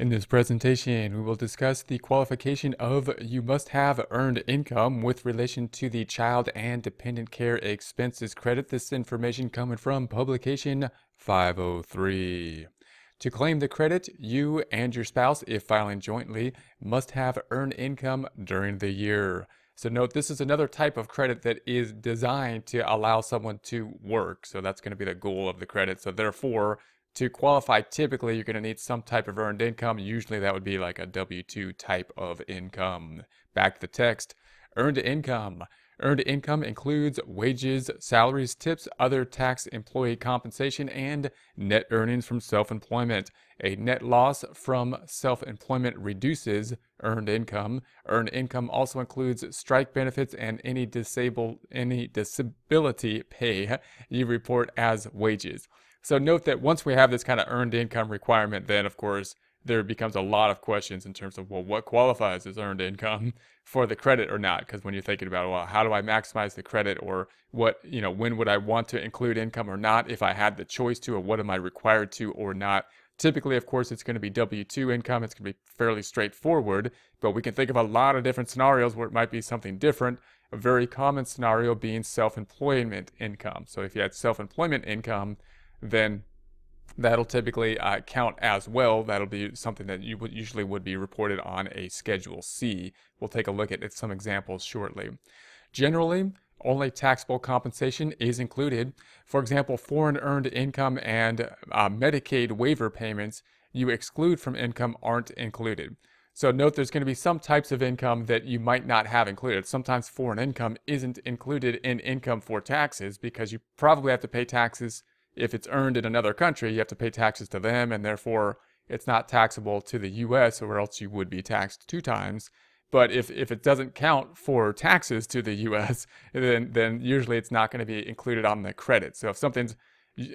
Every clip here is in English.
In this presentation, we will discuss the qualification of you must have earned income with relation to the child and dependent care expenses credit. This information coming from publication 503. To claim the credit, you and your spouse, if filing jointly, must have earned income during the year. So note this is another type of credit that is designed to allow someone to work. So that's going to be the goal of the credit. So therefore, to qualify, typically you're going to need some type of earned income. Usually that would be like a W 2 type of income. Back to the text earned income. Earned income includes wages, salaries, tips, other tax employee compensation, and net earnings from self employment. A net loss from self employment reduces earned income. Earned income also includes strike benefits and any disable any disability pay you report as wages. So note that once we have this kind of earned income requirement, then of course there becomes a lot of questions in terms of well, what qualifies as earned income for the credit or not? Because when you're thinking about well, how do I maximize the credit, or what you know, when would I want to include income or not? If I had the choice to, or what am I required to or not? Typically, of course, it's going to be W 2 income. It's going to be fairly straightforward, but we can think of a lot of different scenarios where it might be something different. A very common scenario being self employment income. So, if you had self employment income, then that'll typically uh, count as well. That'll be something that you would usually would be reported on a Schedule C. We'll take a look at some examples shortly. Generally, only taxable compensation is included. For example, foreign earned income and uh, Medicaid waiver payments you exclude from income aren't included. So note there's going to be some types of income that you might not have included. Sometimes foreign income isn't included in income for taxes because you probably have to pay taxes if it's earned in another country, you have to pay taxes to them, and therefore it's not taxable to the US, or else you would be taxed two times. But if, if it doesn't count for taxes to the US, then, then usually it's not going to be included on the credit. So if something's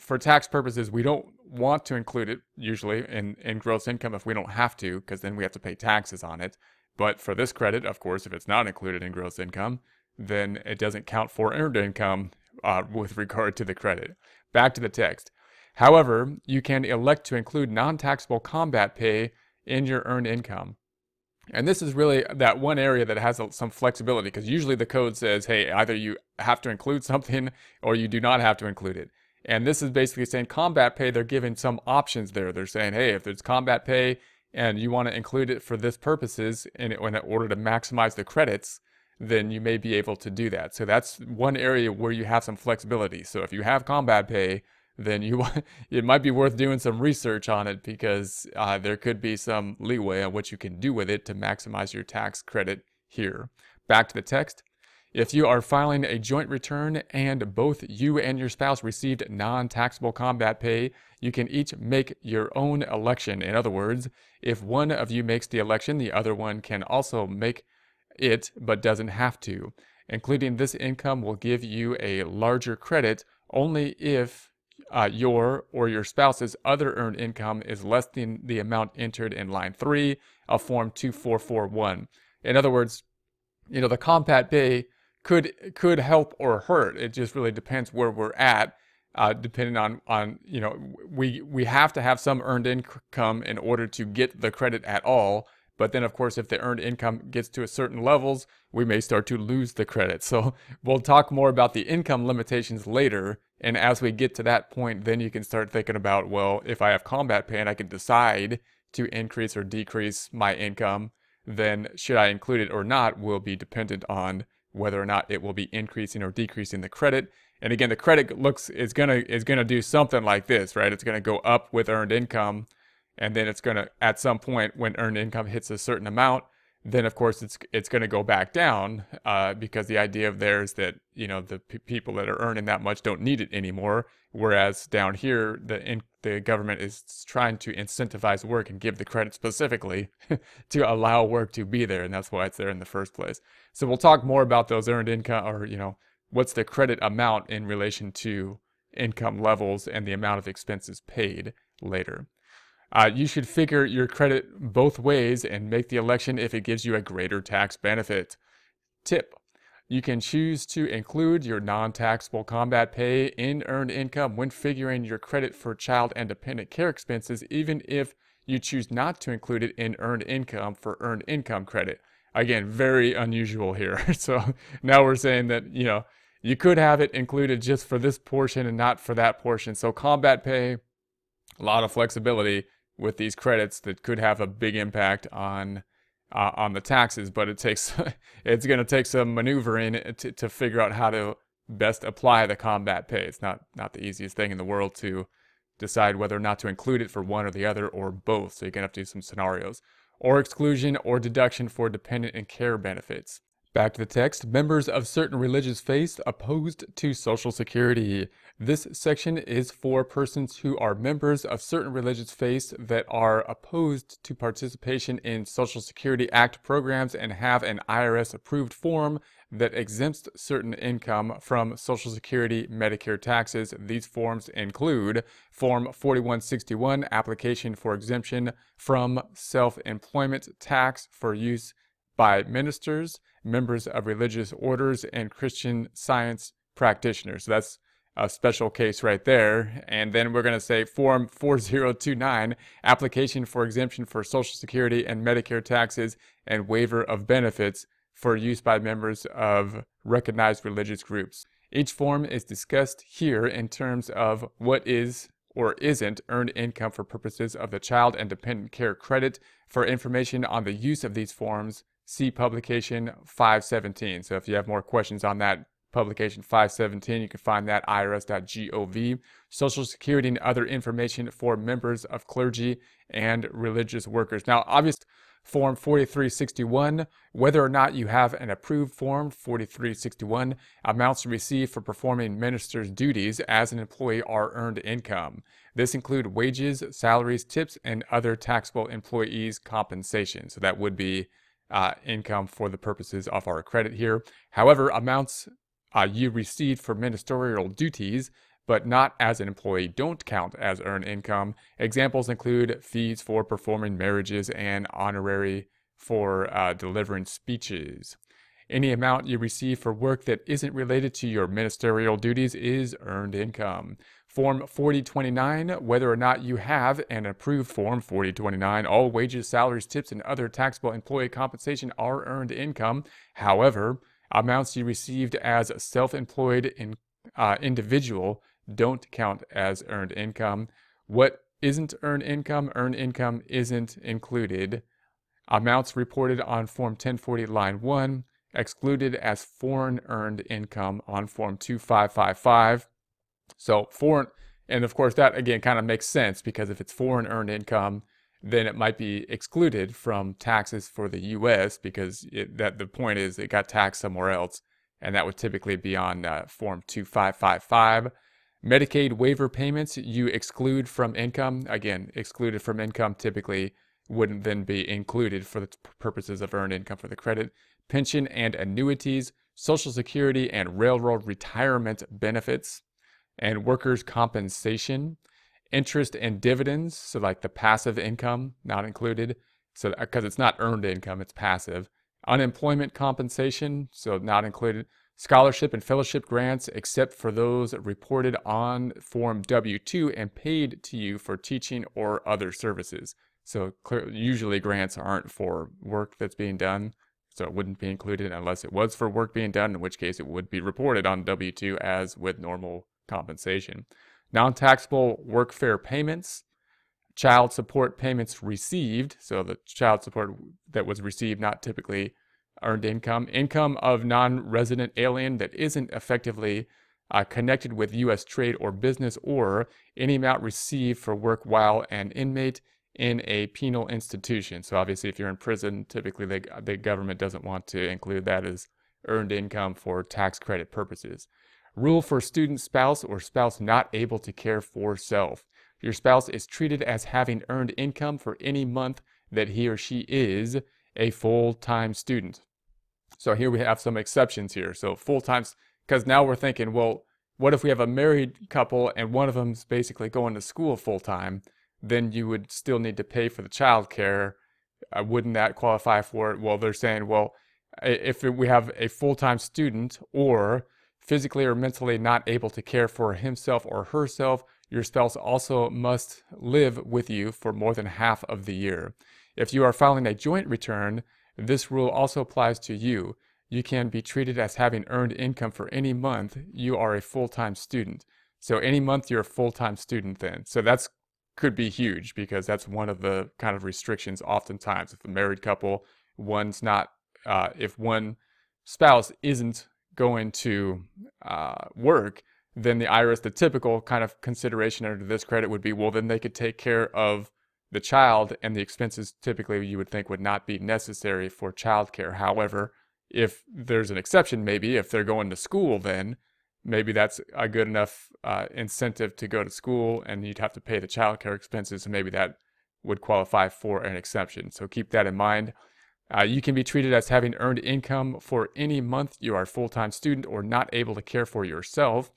for tax purposes, we don't want to include it usually in, in gross income if we don't have to, because then we have to pay taxes on it. But for this credit, of course, if it's not included in gross income, then it doesn't count for earned income uh, with regard to the credit. Back to the text. However, you can elect to include non taxable combat pay in your earned income. And this is really that one area that has some flexibility because usually the code says, hey, either you have to include something or you do not have to include it. And this is basically saying combat pay, they're giving some options there. They're saying, hey, if there's combat pay and you want to include it for this purposes in, in order to maximize the credits, then you may be able to do that. So that's one area where you have some flexibility. So if you have combat pay, then you it might be worth doing some research on it because uh, there could be some leeway on what you can do with it to maximize your tax credit here. Back to the text. If you are filing a joint return and both you and your spouse received non taxable combat pay, you can each make your own election. In other words, if one of you makes the election, the other one can also make it but doesn't have to. Including this income will give you a larger credit only if uh, your or your spouse's other earned income is less than the amount entered in line 3 of Form 2441. In other words, you know, the combat pay could could help or hurt. It just really depends where we're at, uh, depending on on you know we we have to have some earned income in order to get the credit at all. But then, of course, if the earned income gets to a certain levels, we may start to lose the credit. So we'll talk more about the income limitations later. And as we get to that point, then you can start thinking about, well, if I have combat pay and I can decide to increase or decrease my income, then should I include it or not will be dependent on whether or not it will be increasing or decreasing the credit. And again, the credit looks is gonna is gonna do something like this, right? It's gonna go up with earned income and then it's going to at some point when earned income hits a certain amount then of course it's it's going to go back down uh, because the idea of there is that you know the p- people that are earning that much don't need it anymore. Whereas down here the in, the government is trying to incentivize work and give the credit specifically to allow work to be there and that's why it's there in the first place. So we'll talk more about those earned income or you know what's the credit amount in relation to income levels and the amount of expenses paid later uh, you should figure your credit both ways and make the election if it gives you a greater tax benefit. Tip You can choose to include your non taxable combat pay in earned income when figuring your credit for child and dependent care expenses, even if you choose not to include it in earned income for earned income credit. Again, very unusual here. so now we're saying that, you know, you could have it included just for this portion and not for that portion. So combat pay, a lot of flexibility with these credits that could have a big impact on uh, on the taxes, but it takes it's going to take some maneuvering to, to figure out how to best apply the combat pay. It's not not the easiest thing in the world to decide whether or not to include it for one or the other or both. So you're going to have to do some scenarios. Or exclusion or deduction for dependent and care benefits. Back to the text. Members of certain religious faiths opposed to Social Security. This section is for persons who are members of certain religious faiths that are opposed to participation in Social Security Act programs and have an IRS approved form that exempts certain income from Social Security Medicare taxes. These forms include Form 4161, application for exemption from self employment tax for use by ministers, members of religious orders, and Christian science practitioners. So that's a special case right there. And then we're going to say Form 4029, application for exemption for Social Security and Medicare taxes and waiver of benefits for use by members of recognized religious groups. Each form is discussed here in terms of what is or isn't earned income for purposes of the Child and Dependent Care Credit. For information on the use of these forms, see publication 517. So if you have more questions on that, publication 517, you can find that irs.gov. Social Security and other information for members of clergy and religious workers. Now, obviously, Form 4361, whether or not you have an approved Form 4361, amounts received for performing minister's duties as an employee are earned income. This include wages, salaries, tips, and other taxable employees' compensation. So that would be uh, income for the purposes of our credit here. However, amounts uh, you received for ministerial duties but not as an employee don't count as earned income. Examples include fees for performing marriages and honorary for uh, delivering speeches. Any amount you receive for work that isn't related to your ministerial duties is earned income. Form 4029, whether or not you have an approved Form 4029, all wages, salaries, tips, and other taxable employee compensation are earned income. However, amounts you received as a self-employed in, uh, individual don't count as earned income. What isn't earned income? Earned income isn't included. Amounts reported on Form 1040 line 1 excluded as foreign earned income on Form 2555. So foreign, and of course that again kind of makes sense because if it's foreign earned income, then it might be excluded from taxes for the U.S. because it, that the point is it got taxed somewhere else, and that would typically be on uh, Form 2555. Medicaid waiver payments you exclude from income. Again, excluded from income typically wouldn't then be included for the purposes of earned income for the credit. Pension and annuities, Social Security and railroad retirement benefits, and workers' compensation, interest and dividends, so like the passive income not included, so uh, because it's not earned income, it's passive. Unemployment compensation, so not included scholarship and fellowship grants, except for those reported on Form W 2 and paid to you for teaching or other services. So, usually grants aren't for work that's being done, so it wouldn't be included unless it was for work being done, in which case it would be reported on W 2 as with normal compensation. Non taxable workfare payments, child support payments received, so the child support that was received, not typically earned income, income of non resident alien that isn't effectively uh, connected with U.S. trade or business, or any amount received for work while an inmate in a penal institution. So, obviously, if you're in prison, typically the, the government doesn't want to include that as earned income for tax credit purposes. Rule for student spouse or spouse not able to care for self. Your spouse is treated as having earned income for any month that he or she is a full time student. So here we have some exceptions here. So full time, because now we're thinking, well, what if we have a married couple and one of them's basically going to school full time? Then you would still need to pay for the child care. Uh, wouldn't that qualify for it? Well, they're saying, well, if we have a full time student or physically or mentally not able to care for himself or herself, your spouse also must live with you for more than half of the year. If you are filing a joint return, this rule also applies to you. You can be treated as having earned income for any month you are a full-time student. So any month you're a full-time student then. So that's could be huge because that's one of the kind of restrictions oftentimes if a married couple one's not uh, if one spouse isn't going to uh, work then the IRS, the typical kind of consideration under this credit would be, well, then they could take care of the child and the expenses typically you would think would not be necessary for childcare. However, if there's an exception, maybe if they're going to school, then maybe that's a good enough uh, incentive to go to school and you'd have to pay the childcare expenses. And maybe that would qualify for an exception. So keep that in mind. Uh, you can be treated as having earned income for any month you are a full time student or not able to care for yourself.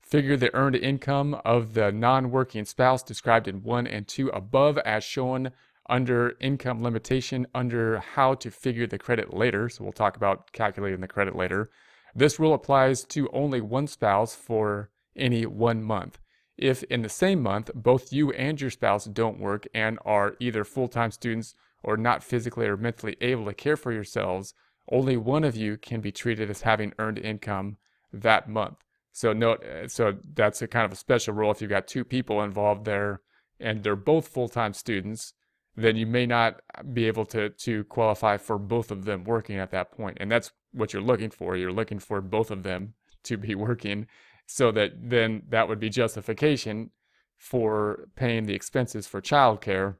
Figure the earned income of the non-working spouse described in 1 and 2 above as shown under income limitation under how to figure the credit later. So we'll talk about calculating the credit later. This rule applies to only one spouse for any one month. If in the same month both you and your spouse don't work and are either full-time students or not physically or mentally able to care for yourselves, only one of you can be treated as having earned income that month. So no, uh, so that's a kind of a special rule. If you've got two people involved there and they're both full-time students, then you may not be able to to qualify for both of them working at that point. And that's what you're looking for. You're looking for both of them to be working so that then that would be justification for paying the expenses for childcare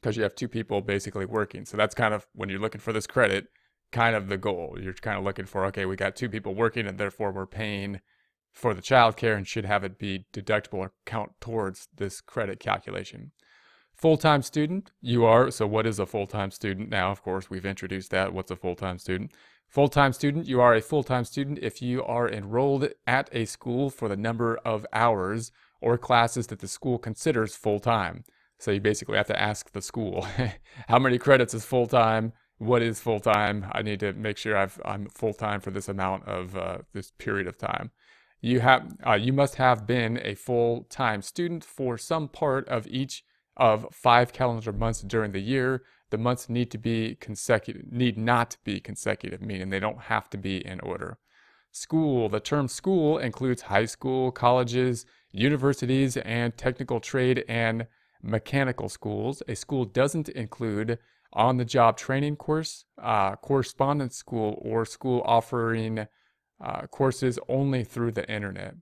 because you have two people basically working. So that's kind of when you're looking for this credit, kind of the goal. You're kind of looking for okay, we got two people working and therefore we're paying for the child care and should have it be deductible or count towards this credit calculation. Full-time student, you are, so what is a full-time student? Now, of course, we've introduced that. What's a full-time student? Full-time student, you are a full-time student if you are enrolled at a school for the number of hours or classes that the school considers full-time. So you basically have to ask the school, how many credits is full-time? What is full-time? I need to make sure i am full-time for this amount of uh, this period of time. You have uh, you must have been a full-time student for some part of each of five calendar months during the year. The months need to be consecutive, need not be consecutive, meaning they don't have to be in order. School. The term school includes high school, colleges, universities, and technical trade and mechanical schools. A school doesn't include on-the-job training course, uh, correspondence school, or school offering uh, courses only through the internet.